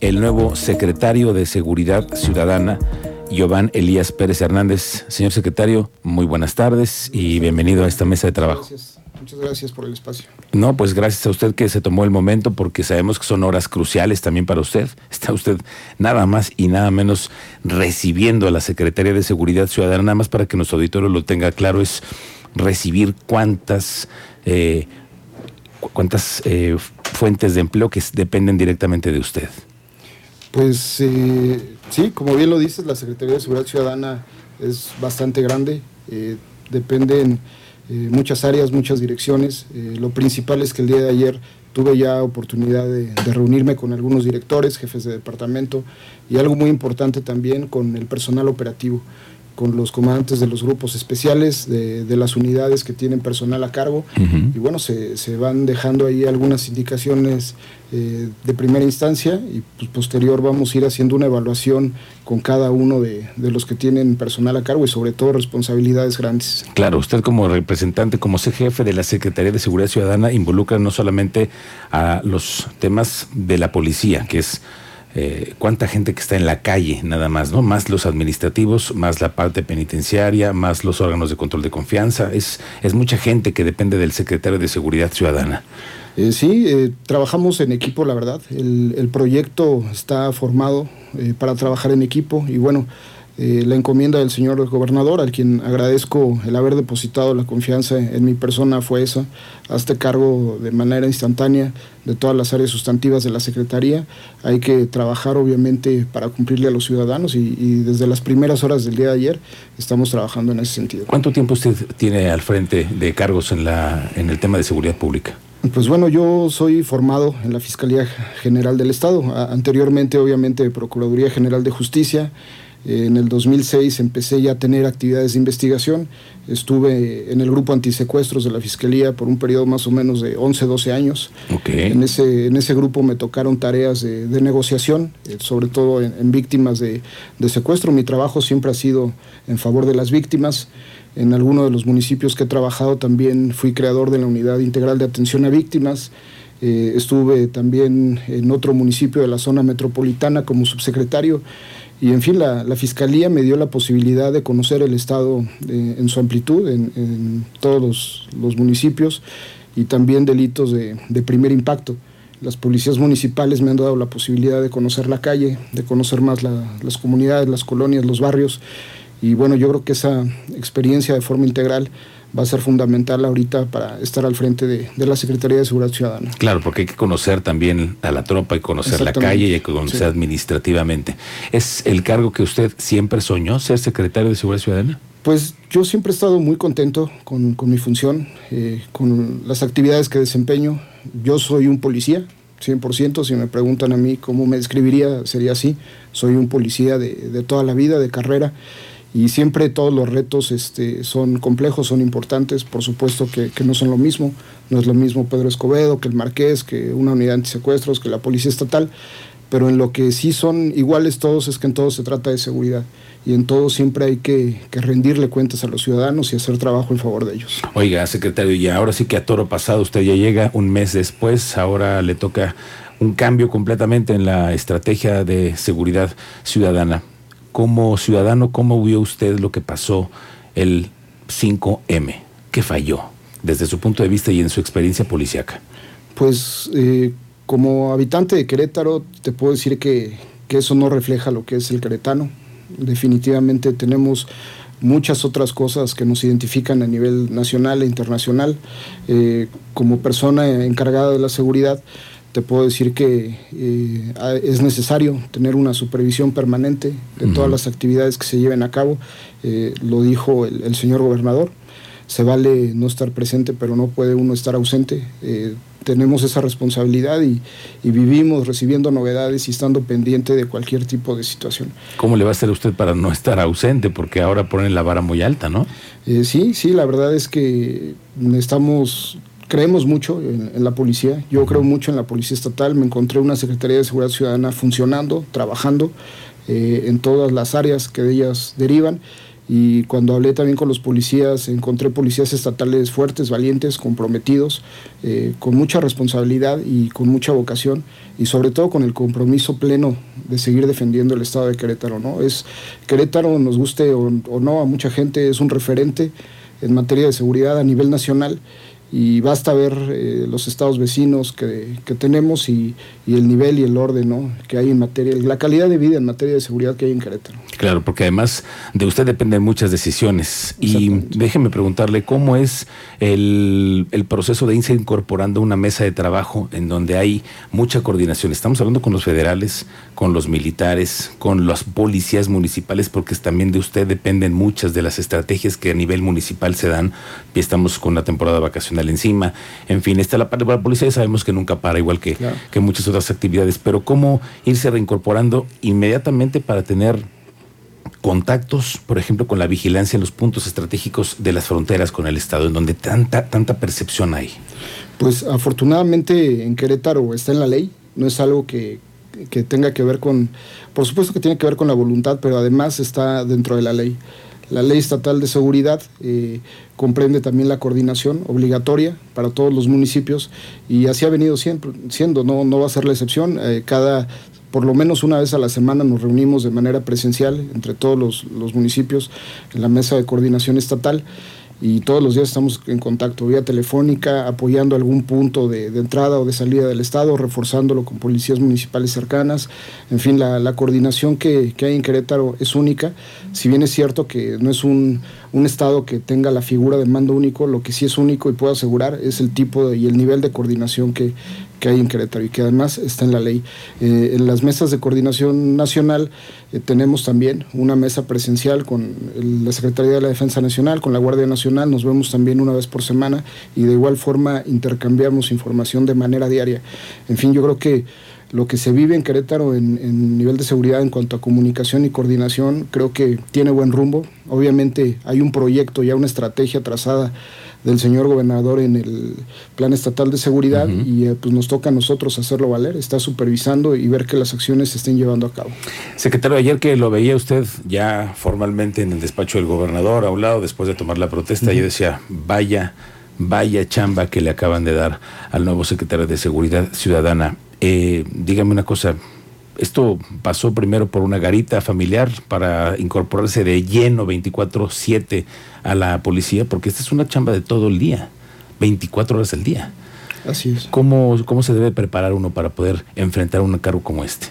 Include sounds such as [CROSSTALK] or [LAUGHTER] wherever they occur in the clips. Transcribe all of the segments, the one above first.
el nuevo secretario de Seguridad Ciudadana, Giovanni Elías Pérez Hernández. Señor secretario, muy buenas tardes y bienvenido a esta mesa de trabajo. Gracias. Muchas gracias por el espacio. No, pues gracias a usted que se tomó el momento porque sabemos que son horas cruciales también para usted. [LAUGHS] Está usted nada más y nada menos recibiendo a la Secretaría de Seguridad Ciudadana, nada más para que nuestro auditorio lo tenga claro, es recibir cuántas, eh, cuántas eh, fuentes de empleo que dependen directamente de usted. Pues eh, sí, como bien lo dices, la Secretaría de Seguridad Ciudadana es bastante grande, eh, dependen eh, muchas áreas, muchas direcciones. Eh, lo principal es que el día de ayer tuve ya oportunidad de, de, reunirme con algunos directores, jefes de departamento y algo muy importante también con el personal operativo con los comandantes de los grupos especiales, de, de las unidades que tienen personal a cargo. Uh -huh. Y bueno, se, se, van dejando ahí algunas indicaciones eh, de primera instancia y pues, posterior vamos a ir haciendo una evaluación con cada uno de, de, los que tienen personal a cargo y sobre todo responsabilidades grandes. Claro, usted como representante, como jefe de la Secretaría de Seguridad Ciudadana, involucra no solamente a los temas de la policía, que es eh, cuánta gente que está en la calle, nada más, ¿no? Más los administrativos, más la parte penitenciaria, más los órganos de control de confianza. Es, es mucha gente que depende del secretario de Seguridad Ciudadana. Eh, sí, eh, trabajamos en equipo, la verdad. El, el proyecto está formado eh, para trabajar en equipo y bueno, eh, la encomienda del señor gobernador, al quien agradezco el haber depositado la confianza en mi persona, fue esa, hazte cargo de manera instantánea de todas las áreas sustantivas de la Secretaría. Hay que trabajar obviamente para cumplirle a los ciudadanos y, y desde las primeras horas del día de ayer estamos trabajando en ese sentido. ¿Cuánto tiempo usted tiene al frente de cargos en, la, en el tema de seguridad pública? Pues bueno, yo soy formado en la Fiscalía General del Estado, anteriormente obviamente Procuraduría General de Justicia, en el 2006 empecé ya a tener actividades de investigación. Estuve en el grupo antisecuestros de la Fiscalía por un periodo más o menos de 11, 12 años. Okay. En, ese, en ese grupo me tocaron tareas de, de negociación, eh, sobre todo en, en víctimas de, de, secuestro. Mi trabajo siempre ha sido en favor de las víctimas. En alguno de los municipios que he trabajado también fui creador de la Unidad Integral de Atención a Víctimas. Eh, estuve también en otro municipio de la zona metropolitana como subsecretario. Y en fin, la, la, Fiscalía me dio la posibilidad de conocer el Estado eh, en su amplitud, en, en todos los, municipios, y también delitos de, de, primer impacto. Las policías municipales me han dado la posibilidad de conocer la calle, de conocer más la, las comunidades, las colonias, los barrios. Y bueno, yo creo que esa experiencia de forma integral va a ser fundamental ahorita para estar al frente de, de, la Secretaría de Seguridad Ciudadana. Claro, porque hay que conocer también a la tropa y conocer la calle y hay que conocer sí. administrativamente. ¿Es el cargo que usted siempre soñó, ser secretario de Seguridad Ciudadana? Pues yo siempre he estado muy contento con, con mi función, eh, con las actividades que desempeño. Yo soy un policía, 100%, si me preguntan a mí cómo me describiría, sería así. Soy un policía de, de toda la vida, de carrera y siempre todos los retos este, son complejos, son importantes, por supuesto que, que, no son lo mismo, no es lo mismo Pedro Escobedo que el Marqués, que una unidad de antisecuestros, que la Policía Estatal, pero en lo que sí son iguales todos es que en todo se trata de seguridad y en todo siempre hay que, que rendirle cuentas a los ciudadanos y hacer trabajo en favor de ellos. Oiga, secretario, y ahora sí que a toro pasado usted ya llega un mes después, ahora le toca un cambio completamente en la estrategia de seguridad ciudadana como ciudadano, ¿cómo vio usted lo que pasó el 5M? ¿Qué falló desde su punto de vista y en su experiencia policíaca? Pues eh, como habitante de Querétaro, te puedo decir que, que, eso no refleja lo que es el queretano. Definitivamente tenemos muchas otras cosas que nos identifican a nivel nacional e internacional. Eh, como persona encargada de la seguridad, te puedo decir que eh, es necesario tener una supervisión permanente de uh -huh. todas las actividades que se lleven a cabo. Eh, lo dijo el, el, señor gobernador. Se vale no estar presente, pero no puede uno estar ausente. Eh, tenemos esa responsabilidad y, y, vivimos recibiendo novedades y estando pendiente de cualquier tipo de situación. ¿Cómo le va a hacer usted para no estar ausente? Porque ahora ponen la vara muy alta, ¿no? Sí, sí, la verdad es que estamos creemos mucho en, en, la policía, yo creo mucho en la policía estatal, me encontré una Secretaría de Seguridad Ciudadana funcionando, trabajando eh, en todas las áreas que de ellas derivan y cuando hablé también con los policías, encontré policías estatales fuertes, valientes, comprometidos, eh, con mucha responsabilidad y con mucha vocación y sobre todo con el compromiso pleno de seguir defendiendo el estado de Querétaro. ¿no? Es, Querétaro, nos guste o, o no, a mucha gente es un referente en materia de seguridad a nivel nacional y basta ver eh, los estados vecinos que, tenemos y, el nivel y el orden ¿no? que hay en materia, la calidad de vida en materia de seguridad que hay en Querétaro. Claro, porque además de usted dependen muchas decisiones. Y déjeme preguntarle cómo es el, el, proceso de irse incorporando una mesa de trabajo en donde hay mucha coordinación. Estamos hablando con los federales, con los militares, con las policías municipales, porque también de usted dependen muchas de las estrategias que a nivel municipal se dan. Y estamos con la temporada vacacional encima. En fin, está la parte de la policía sabemos que nunca para, igual que, que muchas otras actividades. Pero cómo irse reincorporando inmediatamente para tener contactos, por ejemplo, con la vigilancia en los puntos estratégicos de las fronteras con el Estado, en donde tanta, tanta percepción hay? Pues afortunadamente en Querétaro está en la ley, no es algo que, que tenga que ver con, por supuesto que tiene que ver con la voluntad, pero además está dentro de la ley. La ley estatal de seguridad eh, comprende también la coordinación obligatoria para todos los municipios y así ha venido siempre, siendo, no, no va a ser la excepción. Eh, cada por lo menos una vez a la semana nos reunimos de manera presencial entre todos los, los municipios en la mesa de coordinación estatal y todos los días estamos en contacto vía telefónica, apoyando algún punto de, entrada o de salida del Estado, reforzándolo con policías municipales cercanas. En fin, la, coordinación que, que, hay en Querétaro es única. Si bien es cierto que no es un, un, Estado que tenga la figura de mando único, lo que sí es único y puedo asegurar es el tipo y el nivel de coordinación que, que hay en Querétaro y que además está en la ley. Eh, en las mesas de coordinación nacional eh, tenemos también una mesa presencial con la Secretaría de la Defensa Nacional, con la Guardia Nacional, nos vemos también una vez por semana y de igual forma intercambiamos información de manera diaria. En fin, yo creo que lo que se vive en Querétaro en, en, nivel de seguridad en cuanto a comunicación y coordinación creo que tiene buen rumbo. Obviamente hay un proyecto, ya una estrategia trazada del señor gobernador en el plan estatal de seguridad y eh, pues nos toca a nosotros hacerlo valer, está supervisando y ver que las acciones se estén llevando a cabo. Secretario, ayer que lo veía usted ya formalmente en el despacho del gobernador a un lado después de tomar la protesta, yo decía, vaya, vaya chamba que le acaban de dar al nuevo secretario de Seguridad Ciudadana. Eh, dígame una cosa, esto pasó primero por una garita familiar para incorporarse de lleno 24/7 a la policía, porque esta es una chamba de todo el día, 24 horas al día. Así es. ¿Cómo, ¿Cómo se debe preparar uno para poder enfrentar un cargo como este?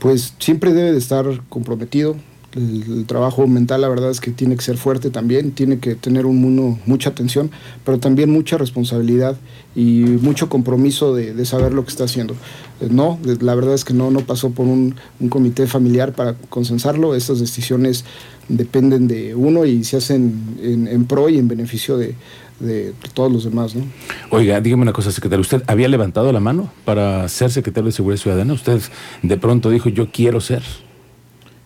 Pues siempre debe de estar comprometido, el, trabajo mental, la verdad es que tiene que ser fuerte también, tiene que tener un uno, mucha atención, pero también mucha responsabilidad y mucho compromiso de, saber lo que está haciendo. Eh, no, la verdad es que no, no pasó por un, comité familiar para consensarlo, estas decisiones dependen de uno y se hacen en, pro y en beneficio de, de todos los demás. ¿no? Oiga, dígame una cosa, secretario. ¿Usted había levantado la mano para ser secretario de Seguridad Ciudadana? ¿Usted de pronto dijo, yo quiero ser?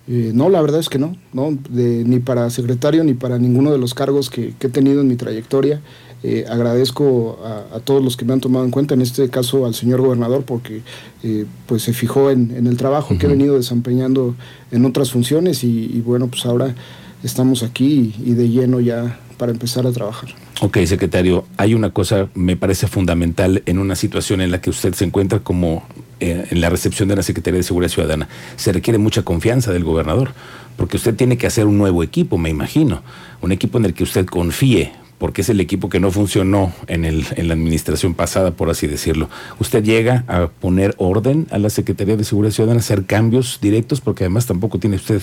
Eh, no, la verdad es que no, no ni para secretario ni para ninguno de los cargos que, he tenido en mi trayectoria. Eh, agradezco a, todos los que me han tomado en cuenta, en este caso al señor gobernador, porque eh, pues se fijó en, el trabajo que he venido desempeñando en otras funciones y, bueno, pues ahora estamos aquí y de lleno ya para empezar a trabajar. Ok, secretario, hay una cosa, me parece fundamental en una situación en la que usted se encuentra como en la recepción de la Secretaría de Seguridad Ciudadana. Se requiere mucha confianza del gobernador, porque usted tiene que hacer un nuevo equipo, me imagino, un equipo en el que usted confíe, porque es el equipo que no funcionó en la administración pasada, por así decirlo. ¿Usted llega a poner orden a la Secretaría de Seguridad Ciudadana, hacer cambios directos? Porque además tampoco tiene usted,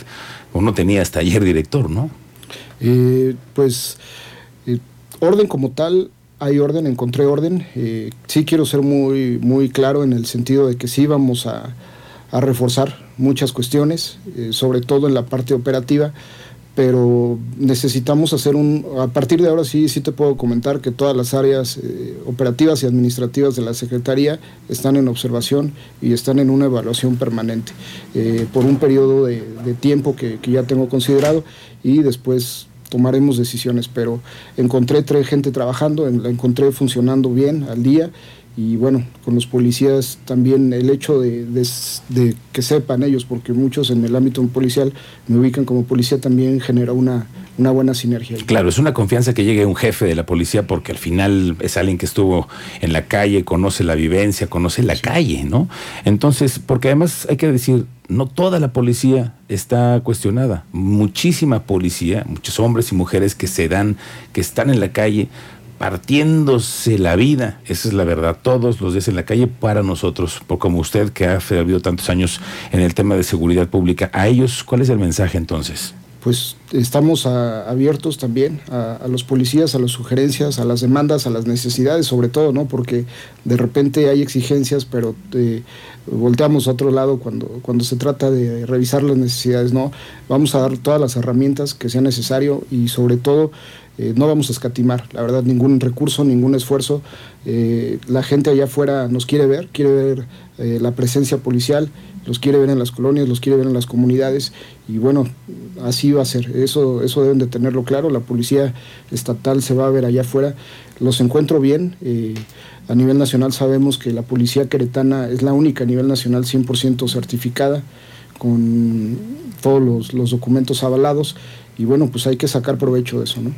o no tenía hasta ayer director, ¿no? Eh, pues eh, orden como tal, hay orden, encontré orden. Eh, sí quiero ser muy, muy claro en el sentido de que sí vamos a, reforzar muchas cuestiones, sobre todo en la parte operativa, pero necesitamos hacer un, a partir de ahora sí, sí te puedo comentar que todas las áreas operativas y administrativas de la Secretaría están en observación y están en una evaluación permanente por un periodo de, tiempo que ya tengo considerado y después tomaremos decisiones, pero encontré tres gente trabajando, la encontré funcionando bien al día y bueno, con los policías también el hecho de, que sepan ellos, porque muchos en el ámbito policial me ubican como policía, también genera una, una buena sinergia. Claro, es una confianza que llegue un jefe de la policía porque al final es alguien que estuvo en la calle, conoce la vivencia, conoce la calle, ¿no? Entonces, porque además hay que decir, no toda la policía está cuestionada. Muchísima policía, muchos hombres y mujeres que se dan, que están en la calle partiéndose la vida, esa es la verdad, todos los días en la calle para nosotros, por como usted que ha servido tantos años en el tema de seguridad pública, a ellos, ¿cuál es el mensaje entonces? Pues estamos abiertos también a, los policías, a las sugerencias, a las demandas, a las necesidades, sobre todo, ¿no? Porque de repente hay exigencias, pero eh, volteamos a otro lado cuando, cuando se trata de revisar las necesidades, ¿no? Vamos a dar todas las herramientas que sea necesario y sobre todo eh, no vamos a escatimar, la verdad, ningún recurso, ningún esfuerzo. Eh, la gente allá afuera nos quiere ver, quiere ver eh, la presencia policial, los quiere ver en las colonias, los quiere ver en las comunidades y bueno, así va a ser, eso, eso deben de tenerlo claro, la policía estatal se va a ver allá afuera, los encuentro bien, a nivel nacional sabemos que la policía queretana es la única a nivel nacional 100% certificada, con todos los, los documentos avalados y bueno, pues hay que sacar provecho de eso, ¿no?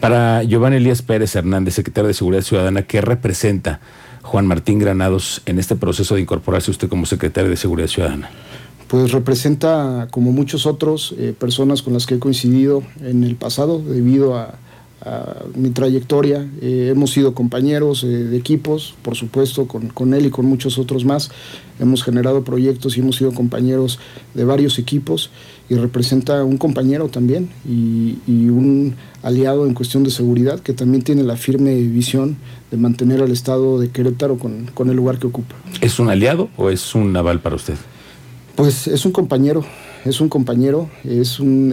Para Giovanni Elías Pérez Hernández, secretario de Seguridad Ciudadana, ¿qué representa Juan Martín Granados en este proceso de incorporarse usted como secretario de Seguridad Ciudadana? Pues representa, como muchos otros, eh, personas con las que he coincidido en el pasado debido a, mi trayectoria. Eh, hemos sido compañeros eh, de equipos, por supuesto, con, con, él y con muchos otros más. Hemos generado proyectos y hemos sido compañeros de varios equipos y representa un compañero también y, un aliado en cuestión de seguridad que también tiene la firme visión de mantener al Estado de Querétaro con, con el lugar que ocupa. ¿Es un aliado o es un naval para usted? Pues es un compañero, es un compañero, es un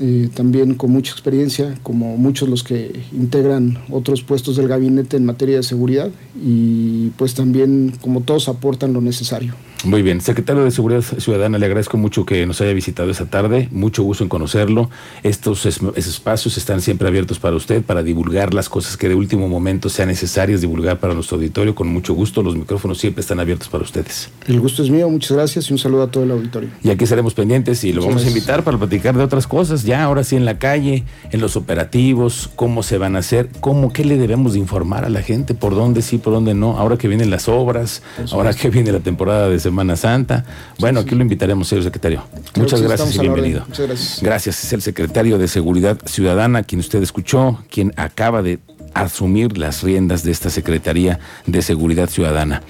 eh, también con mucha experiencia, como muchos los que integran otros puestos del gabinete en materia de seguridad y pues también como todos aportan lo necesario. Muy bien, secretario de Seguridad Ciudadana, le agradezco mucho que nos haya visitado esta tarde, mucho gusto en conocerlo. Estos espacios están siempre abiertos para usted, para divulgar las cosas que de último momento sean necesarias divulgar para nuestro auditorio. Con mucho gusto, los micrófonos siempre están abiertos para ustedes. El gusto es mío, muchas gracias y un saludo a todo el auditorio. Y aquí estaremos pendientes y lo vamos a invitar para platicar de otras cosas, ya ahora sí en la calle, en los operativos, cómo se van a hacer, cómo, qué le debemos de informar a la gente, por dónde sí, por dónde no, ahora que vienen las obras, ahora que viene la temporada de Semana Santa. Bueno, aquí lo invitaremos, señor secretario. Muchas gracias y bienvenido. Muchas gracias. Gracias. Es el secretario de Seguridad Ciudadana, quien usted escuchó, quien acaba de asumir las riendas de esta Secretaría de Seguridad Ciudadana.